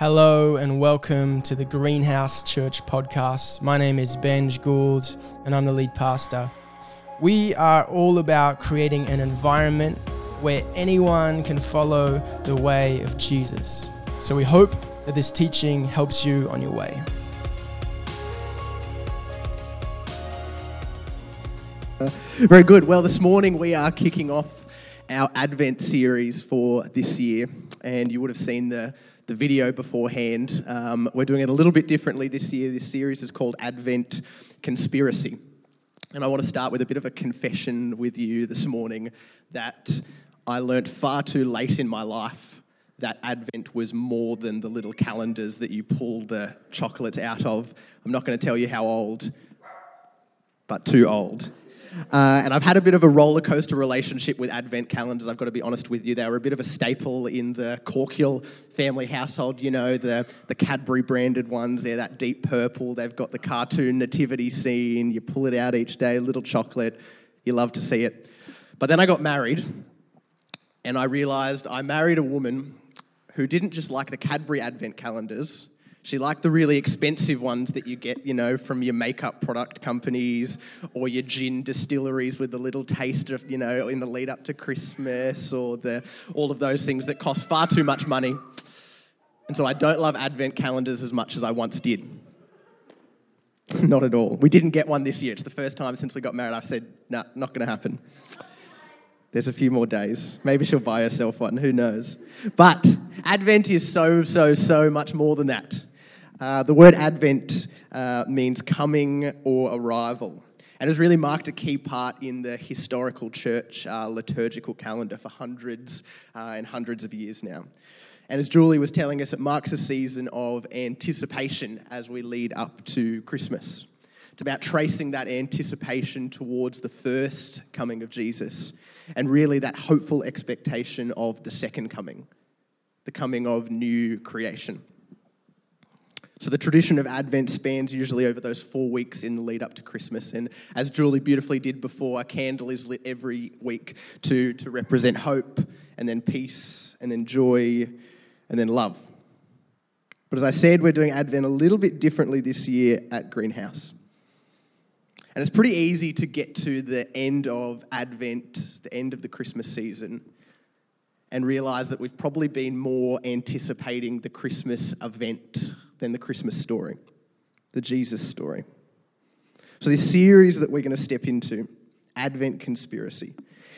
Hello and welcome to the Greenhouse Church podcast. My name is Benj Gould and I'm the lead pastor. We are all about creating an environment where anyone can follow the way of Jesus. So we hope that this teaching helps you on your way. Very good. Well, this morning we are kicking off our Advent series for this year, and you would have seen the, the video beforehand. Um, we're doing it a little bit differently this year. This series is called Advent Conspiracy. And I want to start with a bit of a confession with you this morning that I learnt far too late in my life that Advent was more than the little calendars that you pull the chocolates out of. I'm not going to tell you how old, but too old. Uh, and I've had a bit of a roller coaster relationship with advent calendars. I've got to be honest with you. They were a bit of a staple in the Corkill family household. You know, the, the Cadbury branded ones. They're that deep purple. They've got the cartoon nativity scene. You pull it out each day, a little chocolate. You love to see it. But then I got married, and I realized I married a woman who didn't just like the Cadbury advent calendars. She liked the really expensive ones that you get, you know, from your makeup product companies or your gin distilleries with the little taste of, you know, in the lead up to Christmas or the, all of those things that cost far too much money. And so I don't love advent calendars as much as I once did. not at all. We didn't get one this year. It's the first time since we got married I said, nah, not going to happen. There's a few more days. Maybe she'll buy herself one, who knows. But Advent is so, so, so much more than that. Uh, the word Advent uh, means coming or arrival and has really marked a key part in the historical church uh, liturgical calendar for hundreds uh, and hundreds of years now. And as Julie was telling us, it marks a season of anticipation as we lead up to Christmas. It's about tracing that anticipation towards the first coming of Jesus and really that hopeful expectation of the second coming, the coming of new creation. So the tradition of Advent spans usually over those four weeks in the lead up to Christmas. And as Julie beautifully did before, a candle is lit every week to, to represent hope and then peace and then joy and then love. But as I said, we're doing Advent a little bit differently this year at Greenhouse. And it's pretty easy to get to the end of Advent, the end of the Christmas season, and realize that we've probably been more anticipating the Christmas event than the Christmas story, the Jesus story. So, this series that we're going to step into, Advent Conspiracy,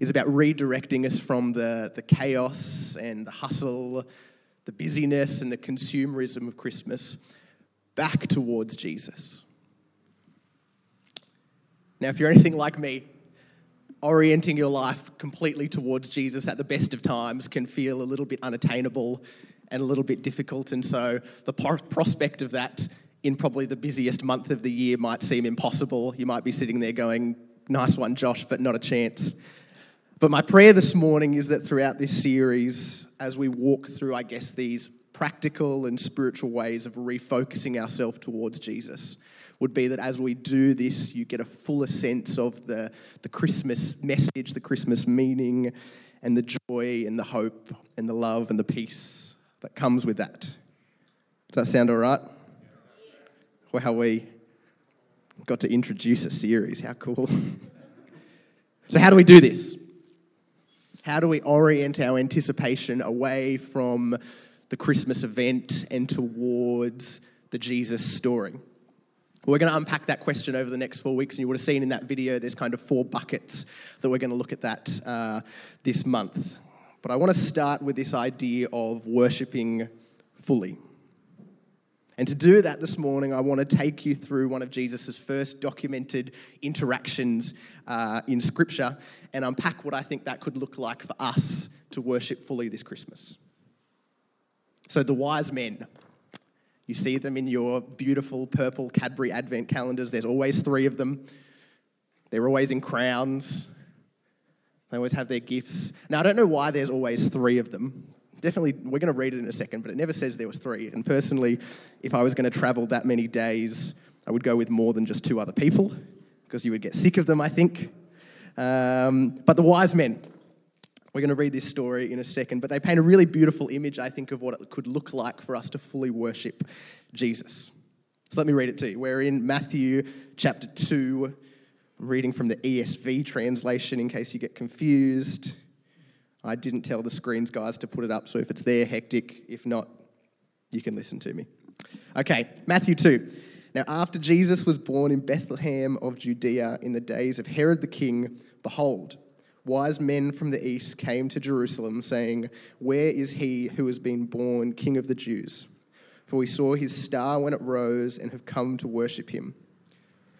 is about redirecting us from the, the chaos and the hustle, the busyness and the consumerism of Christmas back towards Jesus. Now, if you're anything like me, orienting your life completely towards Jesus at the best of times can feel a little bit unattainable and a little bit difficult. And so the prospect of that in probably the busiest month of the year might seem impossible. You might be sitting there going, nice one, Josh, but not a chance. But my prayer this morning is that throughout this series, as we walk through, I guess, these practical and spiritual ways of refocusing ourselves towards Jesus, would be that as we do this, you get a fuller sense of the, the Christmas message, the Christmas meaning, and the joy and the hope and the love and the peace that comes with that. Does that sound all right? Well, how we got to introduce a series. How cool. so, how do we do this? How do we orient our anticipation away from the Christmas event and towards the Jesus story? We're going to unpack that question over the next four weeks, and you would have seen in that video there's kind of four buckets that we're going to look at that uh, this month. But I want to start with this idea of worshipping fully. And to do that this morning, I want to take you through one of Jesus' first documented interactions uh, in Scripture and unpack what I think that could look like for us to worship fully this Christmas. So, the wise men, you see them in your beautiful purple Cadbury Advent calendars. There's always three of them, they're always in crowns. They always have their gifts. Now, I don't know why there's always three of them. Definitely, we're going to read it in a second, but it never says there was three. And personally, if I was going to travel that many days, I would go with more than just two other people because you would get sick of them, I think. Um, but the wise men, We're going to read this story in a second, but they paint a really beautiful image, I think, of what it could look like for us to fully worship Jesus. So let me read it to you. We're in Matthew chapter 2. I'm reading from the ESV translation in case you get confused. I didn't tell the screens guys to put it up, so if it's there, hectic. If not, you can listen to me. Okay, Matthew 2. Now, after Jesus was born in Bethlehem of Judea in the days of Herod the king, behold, wise men from the east came to Jerusalem, saying, Where is he who has been born king of the Jews? For we saw his star when it rose and have come to worship him.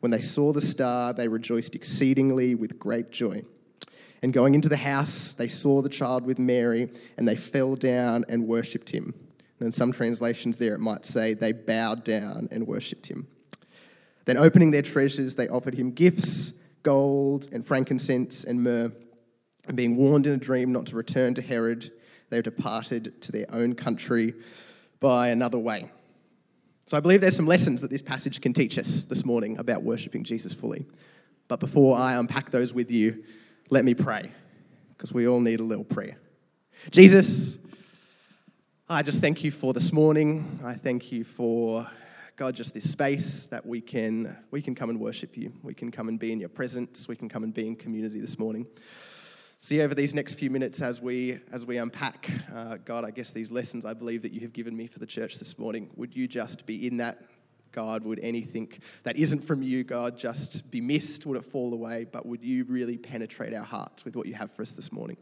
When they saw the star, they rejoiced exceedingly with great joy. And going into the house, they saw the child with Mary, and they fell down and worshipped him. And in some translations, there it might say they bowed down and worshipped him. Then, opening their treasures, they offered him gifts gold and frankincense and myrrh. And being warned in a dream not to return to Herod, they departed to their own country by another way. So I believe there's some lessons that this passage can teach us this morning about worshipping Jesus fully. But before I unpack those with you, let me pray, because we all need a little prayer. Jesus, I just thank you for this morning. I thank you for God, just this space that we can we can come and worship you. We can come and be in your presence. We can come and be in community this morning. See over these next few minutes as we as we unpack, uh, God, I guess these lessons I believe that you have given me for the church this morning. Would you just be in that, God? Would anything that isn't from you, God, just be missed? Would it fall away? But would you really penetrate our hearts with what you have for us this morning?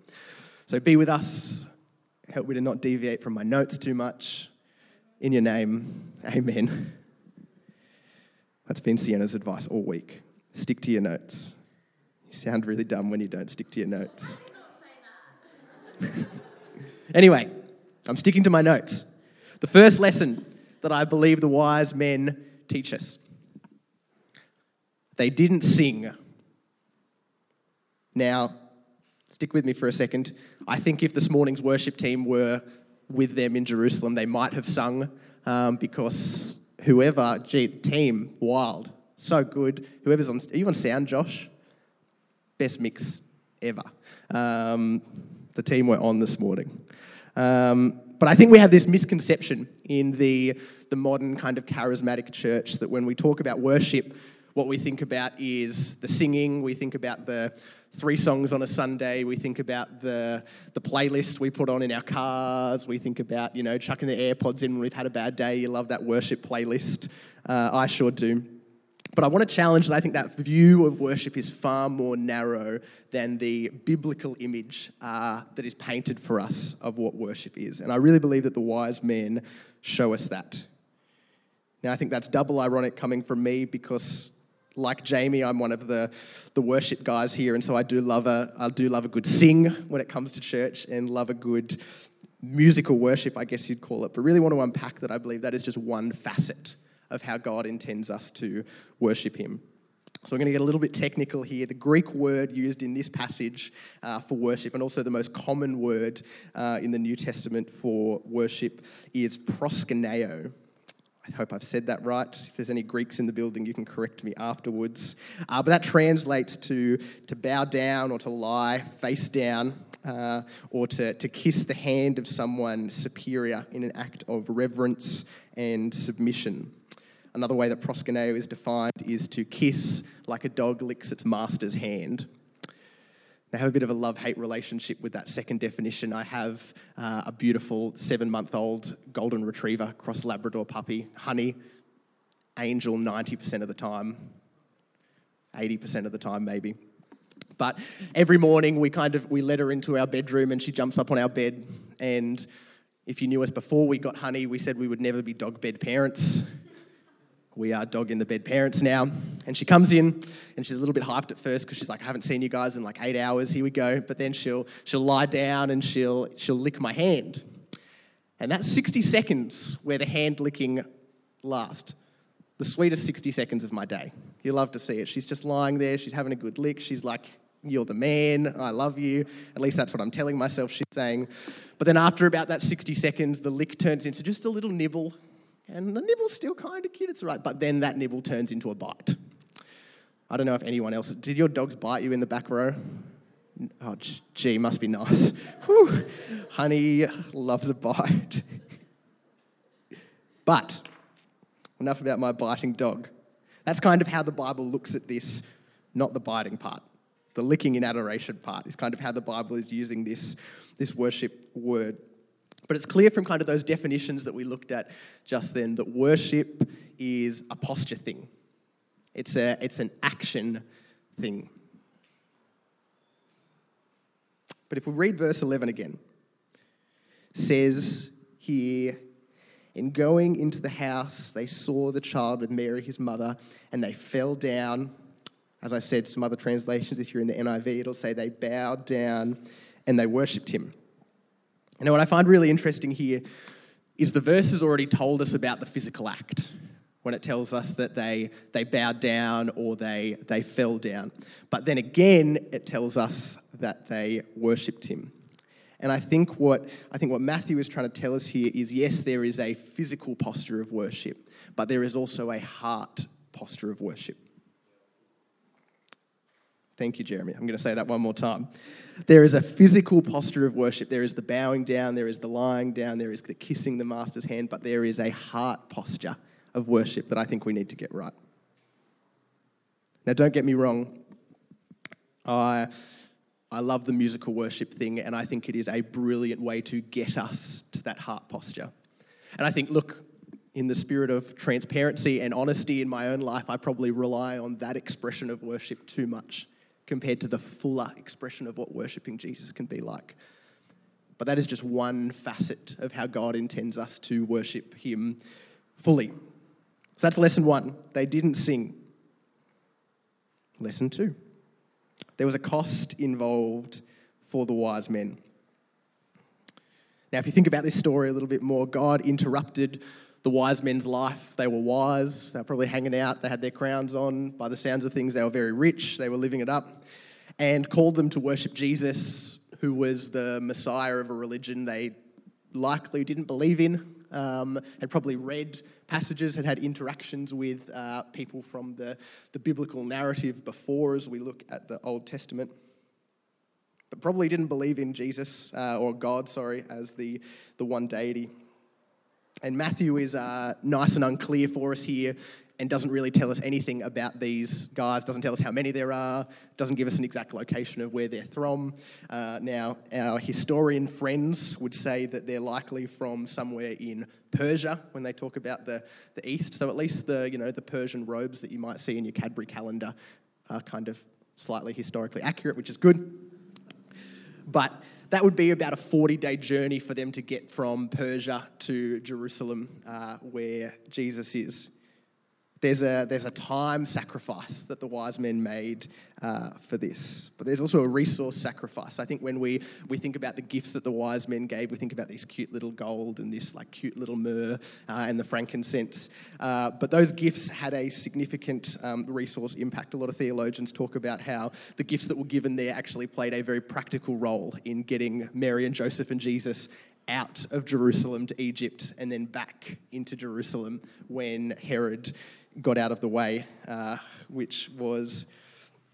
So be with us. Help me to not deviate from my notes too much. In your name, Amen. That's been Sienna's advice all week. Stick to your notes. You sound really dumb when you don't stick to your notes. anyway, I'm sticking to my notes. The first lesson that I believe the wise men teach us they didn't sing. Now, stick with me for a second. I think if this morning's worship team were with them in Jerusalem, they might have sung um, because whoever, gee, the team, wild, so good. Whoever's on, are you on sound, Josh? Best mix ever. Um, the team were on this morning. Um, but I think we have this misconception in the, the modern kind of charismatic church that when we talk about worship, what we think about is the singing, we think about the three songs on a Sunday, we think about the, the playlist we put on in our cars, we think about, you know, chucking the AirPods in when we've had a bad day. You love that worship playlist. Uh, I sure do. But I want to challenge that I think that view of worship is far more narrow than the biblical image uh, that is painted for us of what worship is. And I really believe that the wise men show us that. Now, I think that's double ironic coming from me because, like Jamie, I'm one of the, the worship guys here, and so I do love a I do love a good sing when it comes to church, and love a good musical worship, I guess you'd call it. But really want to unpack that. I believe that is just one facet of how God intends us to worship Him. So we're going to get a little bit technical here. The Greek word used in this passage uh, for worship, and also the most common word uh, in the New Testament for worship, is proskuneo. I hope I've said that right. If there's any Greeks in the building, you can correct me afterwards. Uh, but that translates to to bow down or to lie face down. Uh, or to, to kiss the hand of someone superior in an act of reverence and submission. Another way that proskuneo is defined is to kiss like a dog licks its master's hand. Now, I have a bit of a love hate relationship with that second definition. I have uh, a beautiful seven month old golden retriever, cross Labrador puppy, honey, angel 90% of the time, 80% of the time, maybe. But every morning we kind of we let her into our bedroom and she jumps up on our bed. And if you knew us before we got honey, we said we would never be dog bed parents we are dog in the bed parents now. And she comes in and she's a little bit hyped at first because she's like, I haven't seen you guys in like eight hours. Here we go. But then she'll she'll lie down and she'll she'll lick my hand. And that's 60 seconds where the hand licking lasts. The sweetest 60 seconds of my day. You love to see it. She's just lying there, she's having a good lick. She's like, You're the man, I love you. At least that's what I'm telling myself she's saying. But then after about that 60 seconds, the lick turns into just a little nibble and the nibble's still kind of cute, it's right. But then that nibble turns into a bite. I don't know if anyone else. Did your dogs bite you in the back row? Oh, gee, must be nice. Whew. Honey loves a bite. but enough about my biting dog. That's kind of how the Bible looks at this, not the biting part. The licking in adoration part is kind of how the Bible is using this, this worship word. But it's clear from kind of those definitions that we looked at just then that worship is a posture thing. It's, a, it's an action thing. But if we read verse 11 again, says here, in going into the house, they saw the child with Mary, his mother, and they fell down. As I said, some other translations, if you're in the NIV, it'll say they bowed down and they worshipped him. Now, what I find really interesting here is the verse has already told us about the physical act when it tells us that they, they bowed down or they, they fell down. But then again, it tells us that they worshipped him. And I think what, I think what Matthew is trying to tell us here is yes, there is a physical posture of worship, but there is also a heart posture of worship. Thank you, Jeremy. I'm going to say that one more time. There is a physical posture of worship. There is the bowing down, there is the lying down, there is the kissing the master's hand, but there is a heart posture of worship that I think we need to get right. Now, don't get me wrong. I, I love the musical worship thing, and I think it is a brilliant way to get us to that heart posture. And I think, look, in the spirit of transparency and honesty in my own life, I probably rely on that expression of worship too much compared to the fuller expression of what worshipping Jesus can be like. But that is just one facet of how God intends us to worship Him fully. So that's lesson one. They didn't sing. Lesson two. There was a cost involved for the wise men. Now, if you think about this story a little bit more, God interrupted the wise men's life. They were wise, they were probably hanging out, they had their crowns on. By the sounds of things, they were very rich, they were living it up, and called them to worship Jesus, who was the Messiah of a religion they likely didn't believe in. Um, had probably read passages, had had interactions with uh, people from the, the biblical narrative before as we look at the Old Testament but probably didn't believe in Jesus, uh, or God, sorry, as the, the one deity. And Matthew is uh, nice and unclear for us here and doesn't really tell us anything about these guys, doesn't tell us how many there are, doesn't give us an exact location of where they're from. Uh, now, our historian friends would say that they're likely from somewhere in Persia when they talk about the, the East. So at least the, you know, the Persian robes that you might see in your Cadbury calendar are kind of slightly historically accurate, which is good. But that would be about a 40 day journey for them to get from Persia to Jerusalem, uh, where Jesus is. There's a, there's a time sacrifice that the wise men made uh, for this. But there's also a resource sacrifice. I think when we, we think about the gifts that the wise men gave, we think about these cute little gold and this like cute little myrrh uh, and the frankincense. Uh, but those gifts had a significant um, resource impact. A lot of theologians talk about how the gifts that were given there actually played a very practical role in getting Mary and Joseph and Jesus out of Jerusalem to Egypt and then back into Jerusalem when Herod got out of the way, uh, which was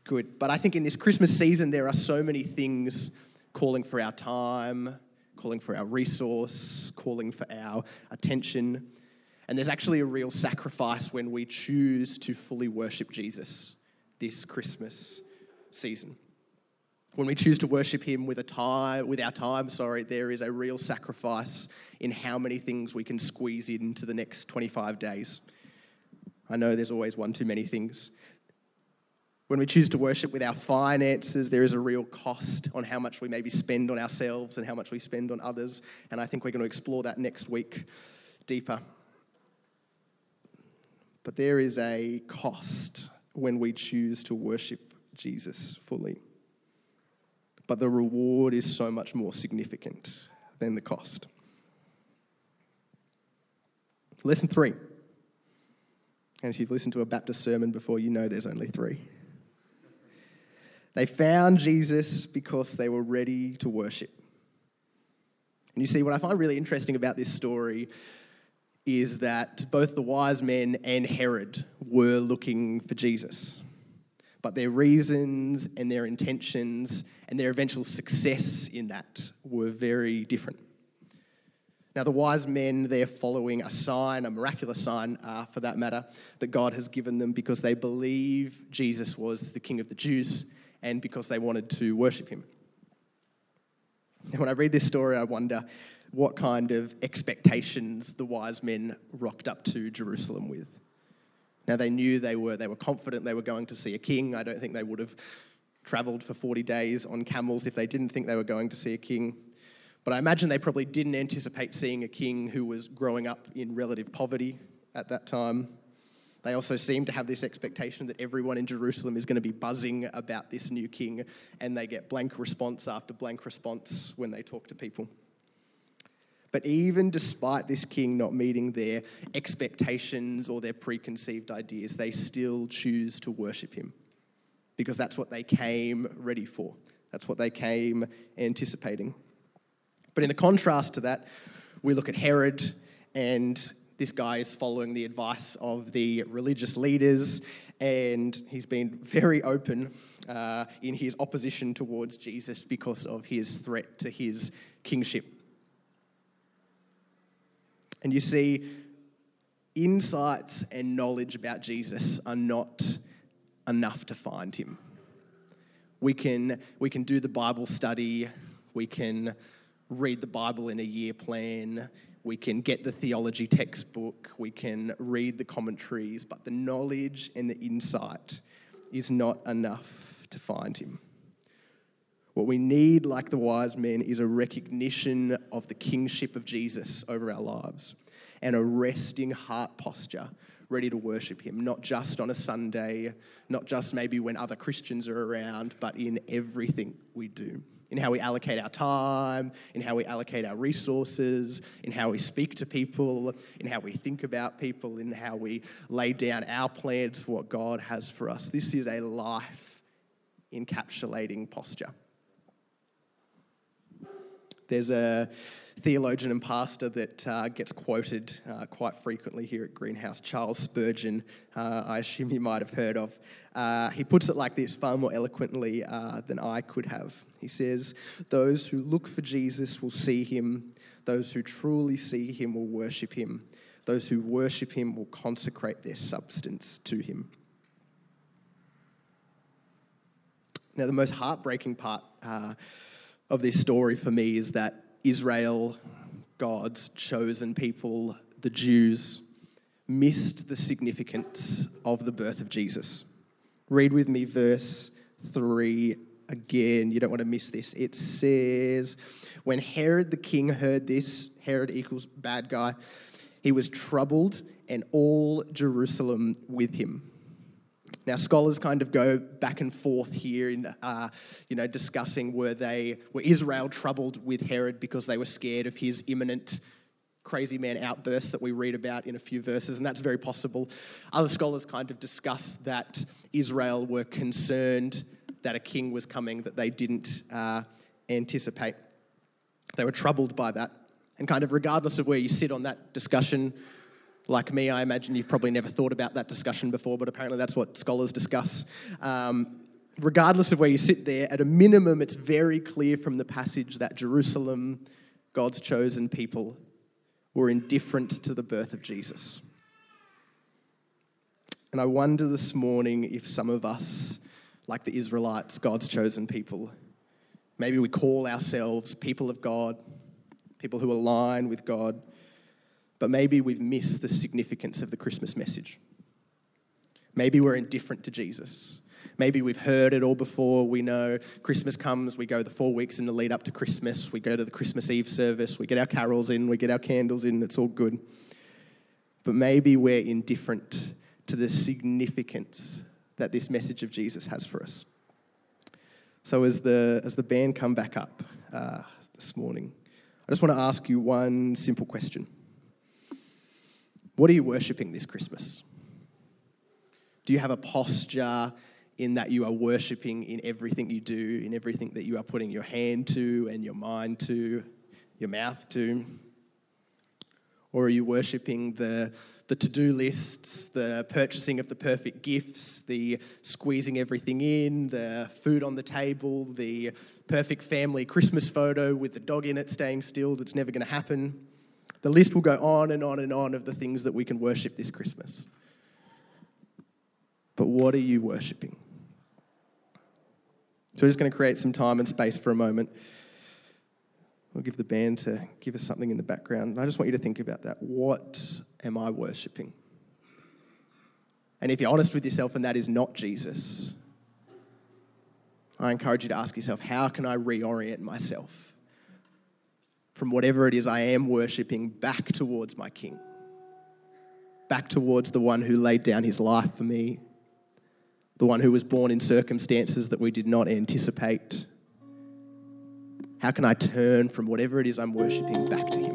good. But I think in this Christmas season, there are so many things calling for our time, calling for our resource, calling for our attention. And there's actually a real sacrifice when we choose to fully worship Jesus this Christmas season. When we choose to worship Him with a time, with our time, sorry, there is a real sacrifice in how many things we can squeeze into the next 25 days. I know there's always one too many things. When we choose to worship with our finances, there is a real cost on how much we maybe spend on ourselves and how much we spend on others. And I think we're going to explore that next week deeper. But there is a cost when we choose to worship Jesus fully. But the reward is so much more significant than the cost. Lesson three. And if you've listened to a Baptist sermon before, you know there's only three. They found Jesus because they were ready to worship. And you see, what I find really interesting about this story is that both the wise men and Herod were looking for Jesus. But their reasons and their intentions and their eventual success in that were very different. Now, the wise men, they're following a sign, a miraculous sign uh, for that matter, that God has given them because they believe Jesus was the King of the Jews and because they wanted to worship him. And when I read this story, I wonder what kind of expectations the wise men rocked up to Jerusalem with. Now they knew they were they were confident they were going to see a king. I don't think they would have traveled for 40 days on camels if they didn't think they were going to see a king. But I imagine they probably didn't anticipate seeing a king who was growing up in relative poverty at that time. They also seem to have this expectation that everyone in Jerusalem is going to be buzzing about this new king, and they get blank response after blank response when they talk to people. But even despite this king not meeting their expectations or their preconceived ideas, they still choose to worship him because that's what they came ready for. That's what they came anticipating. But in the contrast to that, we look at Herod and this guy is following the advice of the religious leaders, and he's been very open uh, in his opposition towards Jesus because of his threat to his kingship. And you see, insights and knowledge about Jesus are not enough to find him. We can, we can do the Bible study, we can read the Bible in a year plan, we can get the theology textbook, we can read the commentaries, but the knowledge and the insight is not enough to find him. What we need, like the wise men, is a recognition of the kingship of Jesus over our lives and a resting heart posture, ready to worship him, not just on a Sunday, not just maybe when other Christians are around, but in everything we do in how we allocate our time, in how we allocate our resources, in how we speak to people, in how we think about people, in how we lay down our plans for what God has for us. This is a life encapsulating posture. There's a theologian and pastor that uh, gets quoted uh, quite frequently here at Greenhouse, Charles Spurgeon, uh, I assume you might have heard of. Uh, he puts it like this far more eloquently uh, than I could have. He says, Those who look for Jesus will see him, those who truly see him will worship him, those who worship him will consecrate their substance to him. Now, the most heartbreaking part uh, of this story for me is that Israel, God's chosen people, the Jews, missed the significance of the birth of Jesus. Read with me verse 3 again. You don't want to miss this. It says, When Herod the king heard this, Herod equals bad guy, he was troubled, and all Jerusalem with him. Now, scholars kind of go back and forth here in, uh, you know, discussing were they were Israel troubled with Herod because they were scared of his imminent crazy man outburst that we read about in a few verses, and that's very possible. Other scholars kind of discuss that Israel were concerned that a king was coming that they didn't uh, anticipate. They were troubled by that, and kind of regardless of where you sit on that discussion, like me, I imagine you've probably never thought about that discussion before, but apparently that's what scholars discuss. Um, regardless of where you sit there, at a minimum, it's very clear from the passage that Jerusalem, God's chosen people, were indifferent to the birth of Jesus. And I wonder this morning if some of us, like the Israelites, God's chosen people, Maybe we call ourselves people of God, people who align with God, but maybe we've missed the significance of the Christmas message. Maybe we're indifferent to Jesus. Maybe we've heard it all before. We know Christmas comes, we go the four weeks in the lead up to Christmas, we go to the Christmas Eve service, we get our carols in, we get our candles in, it's all good. But maybe we're indifferent to the significance that this message of Jesus has for us. So, as the, as the band come back up uh, this morning, I just want to ask you one simple question What are you worshipping this Christmas? Do you have a posture in that you are worshipping in everything you do, in everything that you are putting your hand to and your mind to, your mouth to? Or are you worshipping the, the to do lists, the purchasing of the perfect gifts, the squeezing everything in, the food on the table, the perfect family Christmas photo with the dog in it staying still that's never going to happen? The list will go on and on and on of the things that we can worship this Christmas. But what are you worshipping? So we're just going to create some time and space for a moment. We'll give the band to give us something in the background. I just want you to think about that. What am I worshipping? And if you're honest with yourself and that is not Jesus, I encourage you to ask yourself how can I reorient myself from whatever it is I am worshipping back towards my King, back towards the one who laid down his life for me, the one who was born in circumstances that we did not anticipate. How can I turn from whatever it is I'm worshipping back to Him?